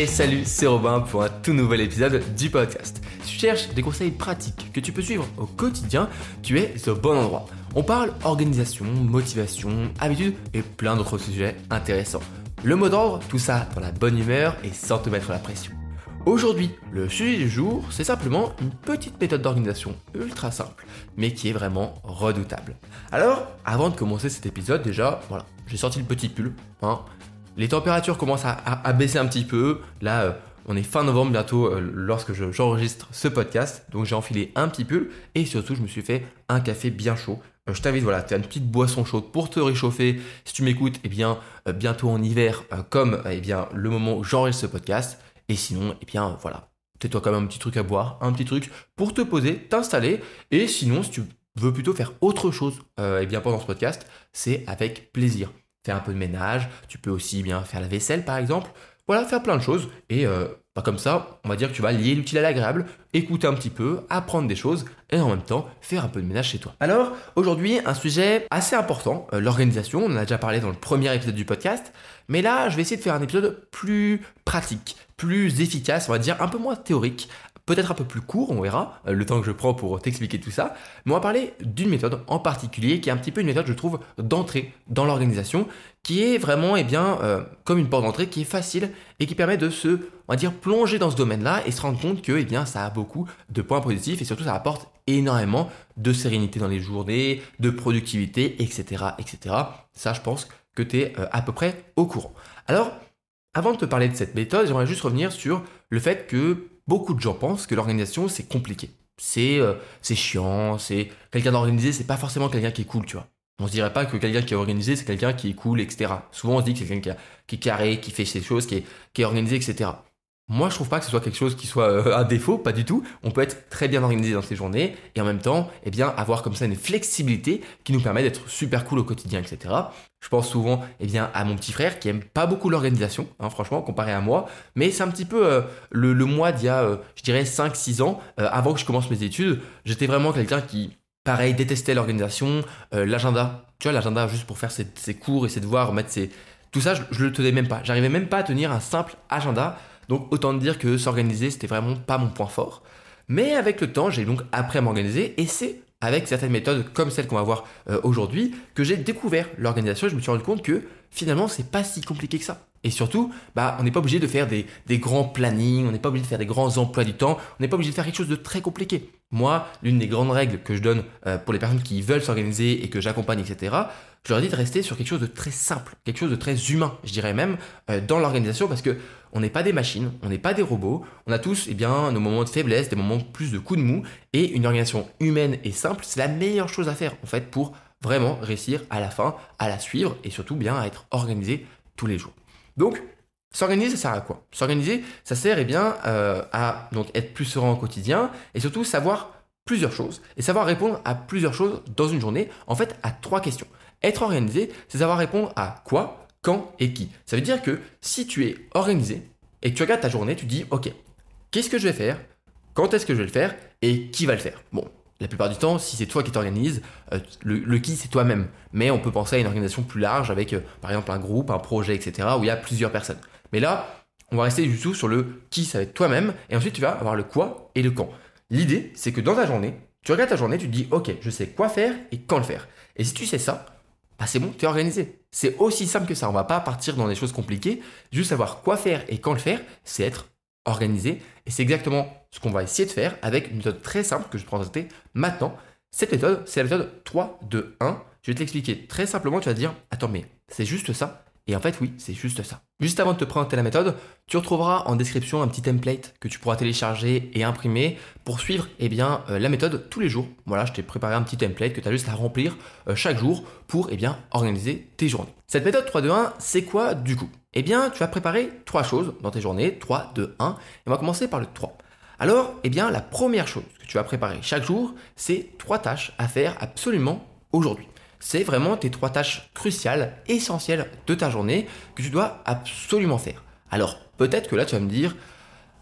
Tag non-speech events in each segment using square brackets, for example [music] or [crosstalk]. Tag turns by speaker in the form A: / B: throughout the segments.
A: Hey, salut, c'est Robin pour un tout nouvel épisode du podcast. Si tu cherches des conseils pratiques que tu peux suivre au quotidien, tu es au bon endroit. On parle organisation, motivation, habitude et plein d'autres sujets intéressants. Le mot d'ordre, tout ça dans la bonne humeur et sans te mettre la pression. Aujourd'hui, le sujet du jour, c'est simplement une petite méthode d'organisation ultra simple, mais qui est vraiment redoutable. Alors, avant de commencer cet épisode, déjà, voilà, j'ai sorti le petit pull. Hein. Les températures commencent à, baisser un petit peu. Là, euh, on est fin novembre bientôt euh, lorsque j'enregistre ce podcast, donc j'ai enfilé un petit pull et surtout, je me suis fait un café bien chaud. Euh, je t'invite, voilà, tu as une petite boisson chaude pour te réchauffer. Si tu m'écoutes, eh bien, bientôt en hiver, comme eh bien, le moment où j'enregistre ce podcast et sinon, eh bien voilà, tais-toi quand même un petit truc à boire, un petit truc pour te poser, t'installer. Et sinon, si tu veux plutôt faire autre chose eh bien pendant ce podcast, c'est avec plaisir. Faire un peu de ménage, tu peux aussi bien faire la vaisselle par exemple. Voilà, faire plein de choses. Et euh, bah, comme ça, on va dire que tu vas lier l'utile à l'agréable, écouter un petit peu, apprendre des choses et en même temps faire un peu de ménage chez toi. Alors aujourd'hui, un sujet assez important, euh, l'organisation. On en a déjà parlé dans le premier épisode du podcast. Mais là, je vais essayer de faire un épisode plus pratique, plus efficace, on va dire un peu moins théorique, peut-être un peu plus court, on verra, euh, le temps que je prends pour t'expliquer tout ça. Mais on va parler d'une méthode en particulier qui est un petit peu une méthode, je trouve, d'entrée dans l'organisation, qui est vraiment, eh bien, euh, comme une porte d'entrée qui est facile et qui permet de se, on va dire, plonger dans ce domaine-là et se rendre compte que, eh bien, ça a beaucoup de points positifs et surtout ça apporte énormément de sérénité dans les journées, de productivité, etc., etc. Ça, je pense que tu es euh, à peu près au courant. Alors, avant de te parler de cette méthode, j'aimerais juste revenir sur le fait que beaucoup de gens pensent que l'organisation c'est compliqué. C'est euh, c'est chiant, c'est quelqu'un d'organisé, c'est pas forcément quelqu'un qui est cool, tu vois. On se dirait pas que quelqu'un qui est organisé, c'est quelqu'un qui est cool, etc. Souvent on se dit que c'est quelqu'un qui, est carré, qui fait ses choses, qui est organisé, etc. Moi, je trouve pas que ce soit quelque chose qui soit euh, un défaut, pas du tout. On peut être très bien organisé dans ses journées et en même temps, eh bien, avoir comme ça une flexibilité qui nous permet d'être super cool au quotidien, etc. Je pense souvent, eh bien, à mon petit frère qui aime pas beaucoup l'organisation, hein, franchement, comparé à moi. Mais c'est un petit peu euh, le, le, moi d'il y a, euh, je dirais, 5-6 ans, avant que je commence mes études. J'étais vraiment quelqu'un qui, pareil, détestait l'organisation, l'agenda. Tu vois, l'agenda juste pour faire ses, ses, cours et ses devoirs, mettre ses... Tout ça, je, je le tenais même pas. J'arrivais même pas à tenir un simple agenda donc autant dire que s'organiser, c'était vraiment pas mon point fort. Mais avec le temps, j'ai donc appris à m'organiser et c'est avec certaines méthodes comme celle qu'on va voir euh, aujourd'hui que j'ai découvert l'organisation je me suis rendu compte que finalement c'est pas si compliqué que ça. Et surtout, bah, on n'est pas obligé de faire des, grands plannings, on n'est pas obligé de faire des grands emplois du temps, on n'est pas obligé de faire quelque chose de très compliqué. Moi, l'une des grandes règles que je donne euh, pour les personnes qui veulent s'organiser et que j'accompagne, etc., je leur dis de rester sur quelque chose de très simple, quelque chose de très humain, je dirais même, euh, dans l'organisation, parce que on n'est pas des machines, on n'est pas des robots, on a tous eh bien, nos moments de faiblesse, des moments plus de coups de mou, et une organisation humaine et simple, c'est la meilleure chose à faire, en fait, pour vraiment réussir à la fin à la suivre, et surtout bien à être organisé tous les jours. Donc, S'organiser, ça sert à quoi? S'organiser, ça sert eh bien, euh, à donc, être plus serein au quotidien et surtout savoir plusieurs choses et savoir répondre à plusieurs choses dans une journée, en fait à trois questions. Être organisé, c'est savoir répondre à quoi, quand et qui. Ça veut dire que si tu es organisé et que tu regardes ta journée, tu dis ok, qu'est-ce que je vais faire, quand est-ce que je vais le faire? Et qui va le faire? Bon, la plupart du temps, si c'est toi qui t'organises, euh, le, qui c'est toi-même. Mais on peut penser à une organisation plus large avec euh, par exemple un groupe, un projet, etc. où il y a plusieurs personnes. Mais là, on va rester du tout sur le qui, ça va être toi-même. Et ensuite, tu vas avoir le quoi et le quand. L'idée, c'est que dans ta journée, tu regardes ta journée, tu te dis ok, je sais quoi faire et quand le faire. Et si tu sais ça, bah, c'est bon, tu es organisé. C'est aussi simple que ça. On va pas partir dans des choses compliquées. Juste savoir quoi faire et quand le faire, c'est être organisé. Et c'est exactement ce qu'on va essayer de faire avec une méthode très simple que je vais te présenter maintenant. Cette méthode, c'est la méthode 3, 2, 1. Je vais te l'expliquer très simplement. Tu vas te dire, attends, mais c'est juste ça et en fait, oui, c'est juste ça. Juste avant de te présenter la méthode, tu retrouveras en description un petit template que tu pourras télécharger et imprimer pour suivre eh bien, euh, la méthode tous les jours. Voilà, je t'ai préparé un petit template que tu as juste à remplir euh, chaque jour pour eh bien, organiser tes journées. Cette méthode 3-2-1, c'est quoi du coup? Eh bien, tu vas préparer trois choses dans tes journées, 3, 2, 1, et on va commencer par le 3. Alors, eh bien, la première chose que tu vas préparer chaque jour, c'est trois tâches à faire absolument aujourd'hui c'est vraiment tes trois tâches cruciales, essentielles de ta journée que tu dois absolument faire. Alors, peut-être que là, tu vas me dire,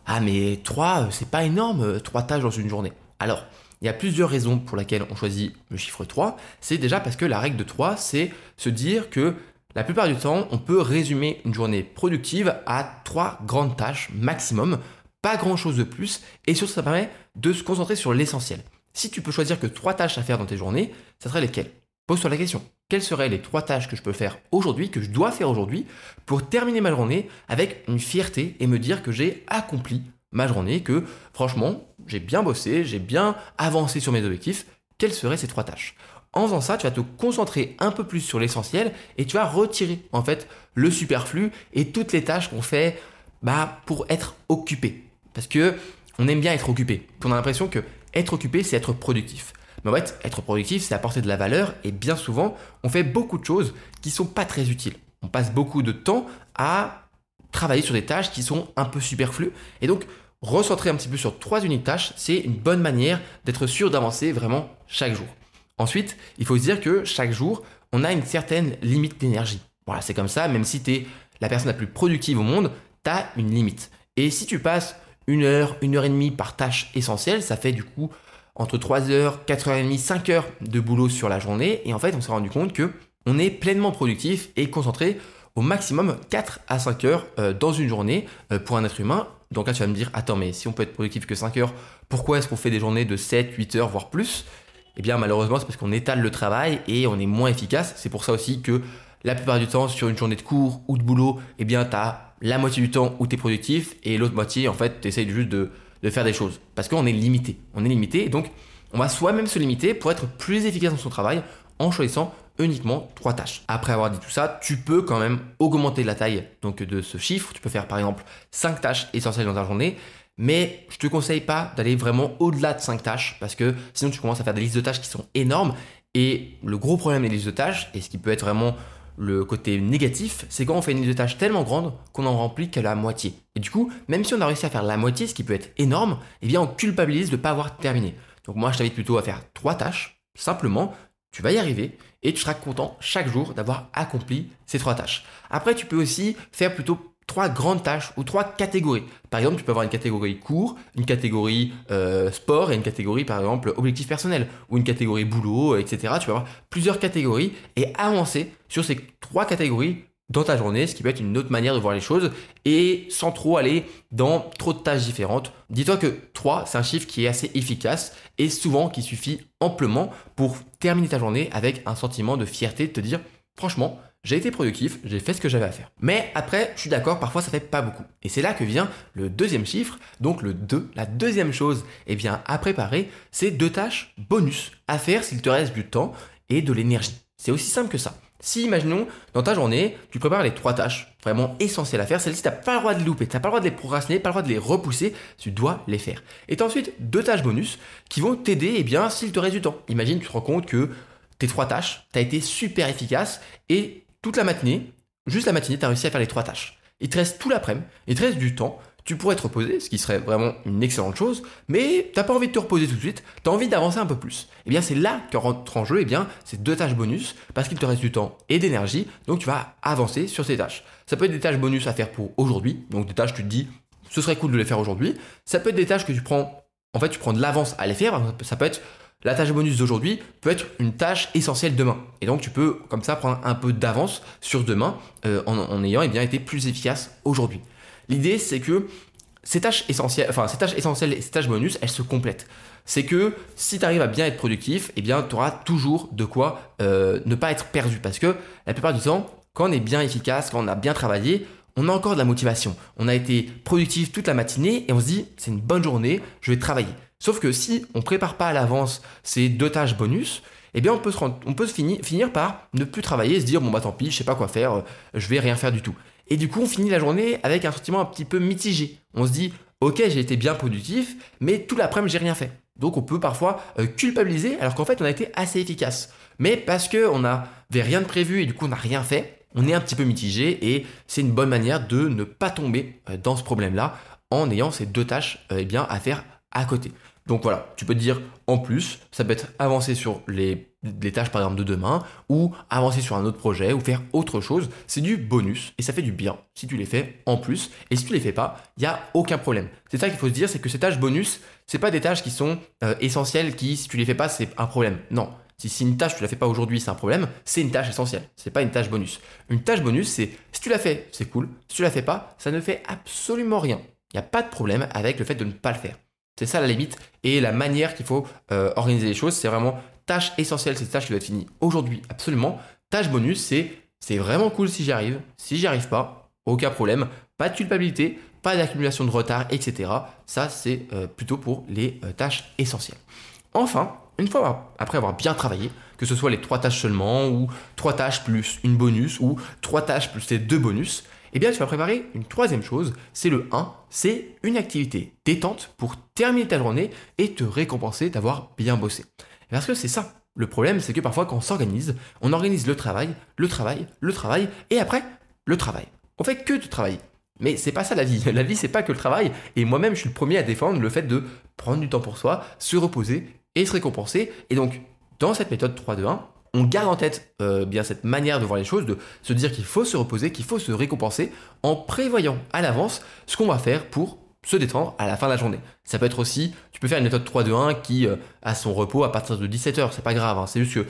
A: ah mais trois, euh, c'est pas énorme, euh, trois tâches dans une journée. Alors, il y a plusieurs raisons pour lesquelles on choisit le chiffre 3. C'est déjà parce que la règle de 3, c'est se dire que La plupart du temps, on peut résumer une journée productive à trois grandes tâches maximum, pas grand chose de plus, et surtout ça permet de se concentrer sur l'essentiel. Si tu peux choisir que trois tâches à faire dans tes journées, ça serait lesquelles? Pose-toi la question. Quelles seraient les trois tâches que je peux faire aujourd'hui, que je dois faire aujourd'hui, pour terminer ma journée avec une fierté et me dire que j'ai accompli ma journée, que franchement, j'ai bien bossé, j'ai bien avancé sur mes objectifs? Quelles seraient ces trois tâches? En faisant ça, tu vas te concentrer un peu plus sur l'essentiel et tu vas retirer en fait le superflu et toutes les tâches qu'on fait bah, pour être occupé. Parce que on aime bien être occupé. On a l'impression que être occupé, c'est être productif. Mais en fait, être productif, c'est apporter de la valeur et bien souvent, on fait beaucoup de choses qui sont pas très utiles. On passe beaucoup de temps à travailler sur des tâches qui sont un peu superflues. Et donc, recentrer un petit peu sur trois uniques tâches, c'est une bonne manière d'être sûr d'avancer vraiment chaque jour. Ensuite, il faut se dire que chaque jour, on a une certaine limite d'énergie. Voilà, c'est comme ça, même si tu es la personne la plus productive au monde, tu as une limite. Et si tu passes une heure, une heure et demie par tâche essentielle, ça fait du coup entre 3 heures, 4 heures et demie, 5 heures de boulot sur la journée. Et en fait, on s'est rendu compte que on est pleinement productif et concentré au maximum 4 à 5 heures euh, dans une journée euh, pour un être humain. Donc là, tu vas me dire, attends, mais si on peut être productif que 5 heures, pourquoi est-ce qu'on fait des journées de 7, 8 heures, voire plus? Eh bien, malheureusement, c'est parce qu'on étale le travail et on est moins efficace. C'est pour ça aussi que la plupart du temps, sur une journée de cours ou de boulot, eh bien, tu as la moitié du temps où tu es productif et l'autre moitié, en fait, tu essayes juste de, faire des choses. Parce qu'on est limité. On est limité et donc on va soi-même se limiter pour être plus efficace dans son travail en choisissant uniquement trois tâches. Après avoir dit tout ça, tu peux quand même augmenter la taille donc de ce chiffre. Tu peux faire par exemple 5 tâches essentielles dans ta journée, mais je te conseille pas d'aller vraiment au-delà de 5 tâches parce que sinon tu commences à faire des listes de tâches qui sont énormes et le gros problème des listes de tâches et ce qui peut être vraiment le côté négatif, c'est quand on fait une liste de tâches tellement grande qu'on en remplit qu'à la moitié. Et du coup, même si on a réussi à faire la moitié, ce qui peut être énorme, eh bien on culpabilise de ne pas avoir terminé. Donc moi, je t'invite plutôt à faire trois tâches. Simplement, tu vas y arriver et tu seras content chaque jour d'avoir accompli ces trois tâches. Après, tu peux aussi faire plutôt trois grandes tâches ou trois catégories. Par exemple, tu peux avoir une catégorie cours, une catégorie euh, sport et une catégorie, par exemple, objectif personnel ou une catégorie boulot, etc. Tu peux avoir plusieurs catégories et avancer sur ces trois catégories dans ta journée, ce qui peut être une autre manière de voir les choses, et sans trop aller dans trop de tâches différentes. Dis-toi que 3, c'est un chiffre qui est assez efficace, et souvent qui suffit amplement pour terminer ta journée avec un sentiment de fierté, de te dire, franchement, j'ai été productif, j'ai fait ce que j'avais à faire. Mais après, je suis d'accord, parfois ça fait pas beaucoup. Et c'est là que vient le deuxième chiffre, donc le 2. La deuxième chose eh à préparer, c'est deux tâches bonus à faire s'il te reste du temps et de l'énergie. C'est aussi simple que ça. Si, imaginons, dans ta journée, tu prépares les trois tâches vraiment essentielles à faire, celles-ci, tu n'as pas le droit de louper, tu n'as pas le droit de les procrastiner, pas le droit de les repousser, tu dois les faire. Et ensuite deux tâches bonus qui vont t'aider, eh bien, s'il te reste du temps. Imagine, tu te rends compte que tes trois tâches, tu as été super efficace et toute la matinée, juste la matinée, tu as réussi à faire les trois tâches. Il te reste tout l'après-midi, il te reste du temps, tu pourrais te reposer, ce qui serait vraiment une excellente chose, mais t'as pas envie de te reposer tout de suite, tu as envie d'avancer un peu plus. Et eh bien c'est là que rentre en jeu et eh bien, ces deux tâches bonus, parce qu'il te reste du temps et d'énergie, donc tu vas avancer sur ces tâches. Ça peut être des tâches bonus à faire pour aujourd'hui, donc des tâches tu te dis, ce serait cool de les faire aujourd'hui. Ça peut être des tâches que tu prends, en fait tu prends de l'avance à les faire, ça peut être la tâche bonus d'aujourd'hui peut être une tâche essentielle demain. Et donc tu peux comme ça prendre un peu d'avance sur demain euh, en, ayant eh bien, été plus efficace aujourd'hui. L'idée, c'est que ces tâches essentielles, enfin, ces tâches essentielles et ces tâches bonus, elles se complètent. C'est que si tu arrives à bien être productif, eh bien, tu auras toujours de quoi euh, ne pas être perdu. Parce que la plupart du temps, quand on est bien efficace, quand on a bien travaillé, on a encore de la motivation. On a été productif toute la matinée et on se dit, c'est une bonne journée, je vais travailler. Sauf que si on prépare pas à l'avance ces deux tâches bonus, eh bien on peut se, finir, par ne plus travailler et se dire bon bah tant pis, je sais pas quoi faire, euh, je vais rien faire du tout. Et du coup, on finit la journée avec un sentiment un petit peu mitigé. On se dit, ok, j'ai été bien productif, mais tout l'après-midi, j'ai rien fait. Donc on peut parfois euh, culpabiliser alors qu'en fait on a été assez efficace. Mais parce qu'on n'avait rien de prévu et du coup on n'a rien fait, on est un petit peu mitigé et c'est une bonne manière de ne pas tomber euh, dans ce problème-là en ayant ces deux tâches eh bien, à faire à côté. Donc voilà, tu peux te dire en plus, ça peut être avancer sur les, tâches par exemple de demain, ou avancer sur un autre projet, ou faire autre chose. C'est du bonus et ça fait du bien si tu les fais en plus. Et si tu les fais pas, il n'y a aucun problème. C'est ça qu'il faut se dire, c'est que ces tâches bonus, c'est pas des tâches qui sont euh, essentielles, qui si tu les fais pas, c'est un problème. Non, Si, une tâche tu la fais pas aujourd'hui, c'est un problème, c'est une tâche essentielle, c'est pas une tâche bonus. Une tâche bonus, c'est si tu l'as fait, c'est cool, si tu la fais pas, ça ne fait absolument rien. Il n'y a pas de problème avec le fait de ne pas le faire. C'est ça la limite et la manière qu'il faut euh, organiser les choses, c'est vraiment tâche essentielle, c'est tâche qui doit être finie aujourd'hui, absolument. Tâche bonus, c'est c'est vraiment cool si j'y arrive. Si j'y arrive pas, aucun problème, pas de culpabilité, pas d'accumulation de retard, etc. Ça, c'est euh, plutôt pour les euh, tâches essentielles. Enfin, une fois après avoir bien travaillé, que ce soit les trois tâches seulement, ou trois tâches plus une bonus, ou trois tâches plus les deux bonus, eh bien tu vas préparer une troisième chose, c'est le 1, c'est une activité détente pour terminer ta journée et te récompenser d'avoir bien bossé. Parce que c'est ça. Le problème, c'est que parfois quand on s'organise, on organise le travail, le travail, le travail, et après, le travail. On fait que du travail. Mais c'est pas ça la vie. [laughs] La vie, c'est pas que le travail. Et moi-même, je suis le premier à défendre le fait de prendre du temps pour soi, se reposer et se récompenser. Et donc, dans cette méthode 3-2-1, on garde en tête euh, bien cette manière de voir les choses, de se dire qu'il faut se reposer, qu'il faut se récompenser en prévoyant à l'avance ce qu'on va faire pour se détendre à la fin de la journée. Ça peut être aussi, tu peux faire une méthode 3-2-1 qui euh, a son repos à partir de 17h, c'est pas grave, hein. c'est juste que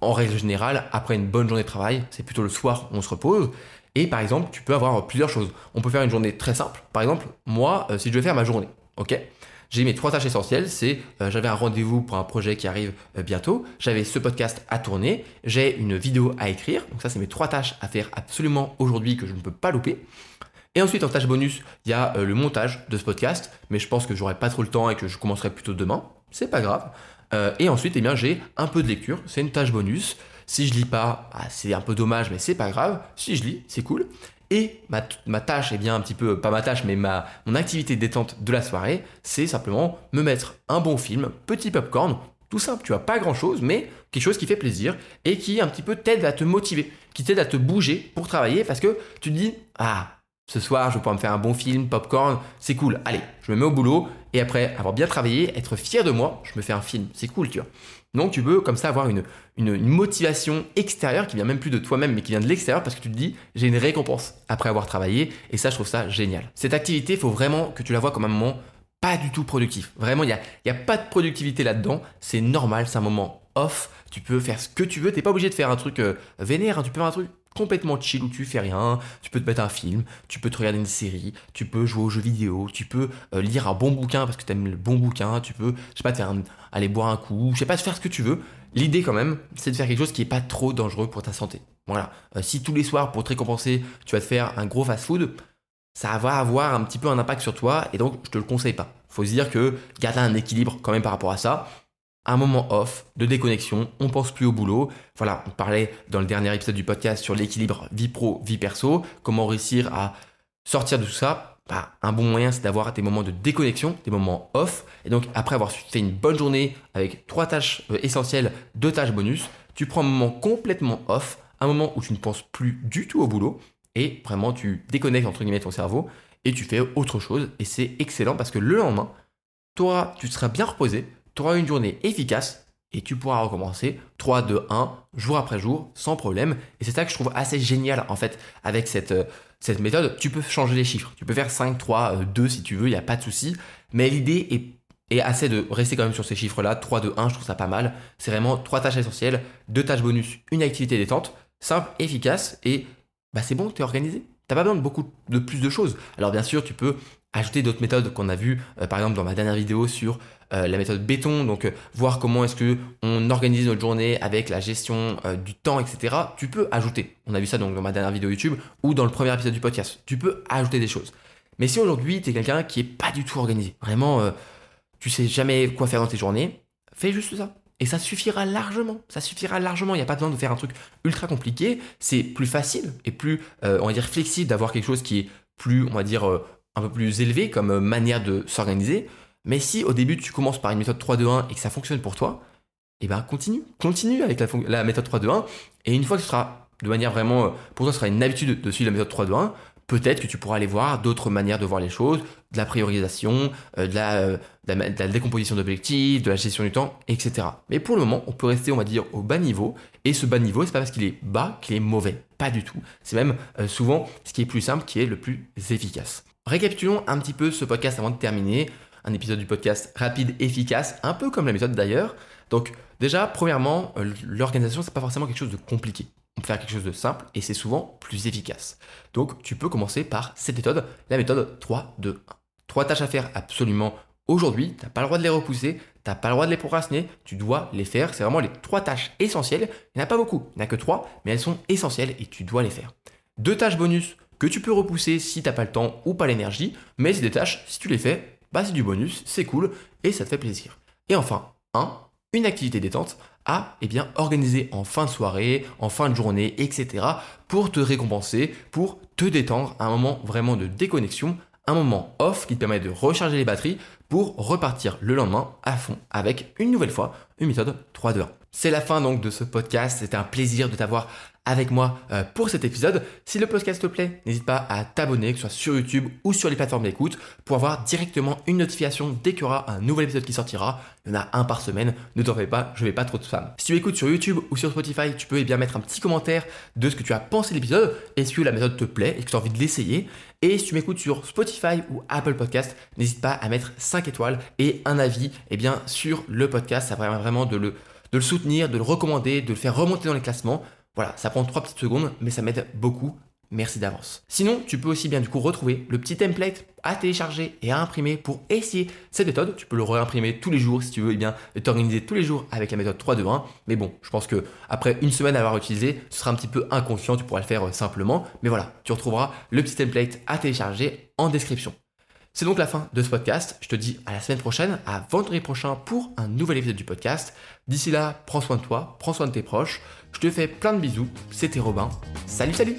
A: en règle générale, après une bonne journée de travail, c'est plutôt le soir où on se repose. Et par exemple, tu peux avoir plusieurs choses. On peut faire une journée très simple. Par exemple, moi, euh, si je veux faire ma journée, ok? J'ai mes trois tâches essentielles, c'est euh, j'avais un rendez-vous pour un projet qui arrive euh, bientôt, j'avais ce podcast à tourner, j'ai une vidéo à écrire, donc ça c'est mes trois tâches à faire absolument aujourd'hui que je ne peux pas louper. Et ensuite en tâche bonus, il y a le montage de ce podcast, mais je pense que j'aurai pas trop le temps et que je commencerai plutôt demain, c'est pas grave. et ensuite, eh j'ai un peu de lecture, c'est une tâche bonus. Si je lis pas, ah, c'est un peu dommage, mais c'est pas grave. Si je lis, c'est cool. Et ma, tâche, et bien un petit peu, pas ma tâche, mais ma, mon activité détente de la soirée, c'est simplement me mettre un bon film, petit popcorn, tout simple, tu vois, pas grand chose, mais quelque chose qui fait plaisir et qui un petit peu t'aide à te motiver, qui t'aide à te bouger pour travailler parce que tu te dis, ah, ce soir, je vais pouvoir me faire un bon film, popcorn, c'est cool. Allez, je me mets au boulot et après avoir bien travaillé, être fier de moi, je me fais un film. C'est cool, tu vois. Donc tu peux comme ça avoir une, motivation extérieure qui vient même plus de toi-même mais qui vient de l'extérieur parce que tu te dis j'ai une récompense après avoir travaillé et ça je trouve ça génial. Cette activité, il faut vraiment que tu la vois comme un moment pas du tout productif. Vraiment, il n'y a, y a pas de productivité là-dedans. C'est normal, c'est un moment off. Tu peux faire ce que tu veux. Tu n'es pas obligé de faire un truc euh, vénère. Hein. Tu peux faire un truc complètement chill où tu fais rien, tu peux te mettre un film, tu peux te regarder une série, tu peux jouer aux jeux vidéo, tu peux euh, lire un bon bouquin parce que tu aimes le bon bouquin, tu peux, je sais pas, faire aller boire un coup, je sais pas, faire ce que tu veux. L'idée quand même, c'est de faire quelque chose qui est pas trop dangereux pour ta santé. Voilà. Euh, si tous les soirs, pour te récompenser, tu vas te faire un gros fast-food, ça va avoir un petit peu un impact sur toi et donc je te le conseille pas. Faut se dire que garder un équilibre quand même par rapport à ça un moment off, de déconnexion, on pense plus au boulot. Voilà, on parlait dans le dernier épisode du podcast sur l'équilibre vie pro, vie perso, comment réussir à sortir de tout ça? Bah, un bon moyen, c'est d'avoir des moments de déconnexion, des moments off. Et donc, après avoir fait une bonne journée avec trois tâches euh, essentielles, deux tâches bonus, tu prends un moment complètement off, un moment où tu ne penses plus du tout au boulot, et vraiment tu déconnectes entre guillemets ton cerveau, et tu fais autre chose. Et c'est excellent parce que le lendemain, toi, tu seras bien reposé, tu auras une journée efficace et tu pourras recommencer 3, 2, 1, jour après jour, sans problème. Et c'est ça que je trouve assez génial en fait avec cette, euh, cette méthode. Tu peux changer les chiffres. Tu peux faire 5, 3, 2 si tu veux, il n'y a pas de souci. Mais l'idée est, est, assez de rester quand même sur ces chiffres-là. 3, 2, 1, je trouve ça pas mal. C'est vraiment trois tâches essentielles, deux tâches bonus, une activité détente, simple, efficace et bah c'est bon, tu es organisé. T'as pas besoin de beaucoup de plus de choses. Alors bien sûr, tu peux ajouter d'autres méthodes qu'on a vues, euh, par exemple dans ma dernière vidéo sur euh, la méthode béton, donc euh, voir comment est-ce que on organise notre journée avec la gestion du temps, etc. Tu peux ajouter. On a vu ça dans ma dernière vidéo YouTube ou dans le premier épisode du podcast. Tu peux ajouter des choses. Mais si aujourd'hui tu es quelqu'un qui est pas du tout organisé, vraiment, tu sais jamais quoi faire dans tes journées, fais juste ça. Et ça suffira largement. Ça suffira largement. Il n'y a pas besoin de faire un truc ultra compliqué. C'est plus facile et plus, on va dire, flexible d'avoir quelque chose qui est plus, on va dire, un peu plus élevé comme manière de s'organiser. Mais si au début tu commences par une méthode 3-2-1 et que ça fonctionne pour toi, eh ben continue, continue avec la, méthode 3-2-1. Et une fois que ce sera de manière vraiment, euh, pour toi ce sera une habitude de suivre la méthode 3-2-1, peut-être que tu pourras aller voir d'autres manières de voir les choses, de la priorisation, euh, de, la, euh, de, la, décomposition d'objectifs, de la gestion du temps, etc. Mais pour le moment, on peut rester, on va dire, au bas niveau. Et ce bas niveau, c'est pas parce qu'il est bas qu'il est mauvais. Pas du tout. C'est même souvent ce qui est plus simple qui est le plus efficace. Récapitulons un petit peu ce podcast avant de terminer. Un épisode du podcast rapide, efficace, un peu comme la méthode d'ailleurs. Donc déjà, premièrement, euh, l'organisation, c'est pas forcément quelque chose de compliqué. On peut faire quelque chose de simple et c'est souvent plus efficace. Donc tu peux commencer par cette méthode, la méthode 3, 2, 1. Trois tâches à faire absolument aujourd'hui, tu n'as pas le droit de les repousser, tu n'as pas le droit de les procrastiner, tu dois les faire. C'est vraiment les trois tâches essentielles. Il n'y en a pas beaucoup, il n'y en a que trois, mais elles sont essentielles et tu dois les faire. Deux tâches bonus que tu peux repousser si tu n'as pas le temps ou pas l'énergie, mais c'est des tâches, si tu les fais, bah c'est du bonus, c'est cool et ça te fait plaisir. Et enfin, un, une activité détente à eh bien, organiser en fin de soirée, en fin de journée, etc. pour te récompenser, pour te détendre, un moment vraiment de déconnexion un moment off qui te permet de recharger les batteries pour repartir le lendemain à fond avec une nouvelle fois une méthode 3-2-1. C'est la fin donc de ce podcast, c'était un plaisir de t'avoir avec moi euh, pour cet épisode. Si le podcast te plaît, n'hésite pas à t'abonner, que ce soit sur YouTube ou sur les plateformes d'écoute, pour avoir directement une notification dès qu'il y aura un nouvel épisode qui sortira. Il y en a un par semaine, ne t'en fais pas, je vais pas trop de spam. Si tu écoutes sur YouTube ou sur Spotify, tu peux eh bien mettre un petit commentaire de ce que tu as pensé de l'épisode, est-ce que la méthode te plaît, est-ce que tu as envie de l'essayer? Et si tu m'écoutes sur Spotify ou Apple Podcast, n'hésite pas à mettre 5 étoiles et un avis eh bien, sur le podcast. Ça permet vraiment de le, de le soutenir, de le recommander, de le faire remonter dans les classements. Voilà, ça prend 3 petites secondes, mais ça m'aide beaucoup. Merci d'avance. Sinon, tu peux aussi bien du coup retrouver le petit template à télécharger et à imprimer pour essayer cette méthode. Tu peux le réimprimer tous les jours si tu veux et bien t'organiser tous les jours avec la méthode 3 2 1. Mais bon, je pense que après une semaine à avoir utilisé, ce sera un petit peu inconscient, tu pourras le faire euh, simplement. Mais voilà, tu retrouveras le petit template à télécharger en description. C'est donc la fin de ce podcast. Je te dis à la semaine prochaine, à vendredi prochain pour un nouvel épisode du podcast. D'ici là, prends soin de toi, prends soin de tes proches. Je te fais plein de bisous. C'était Robin. Salut, salut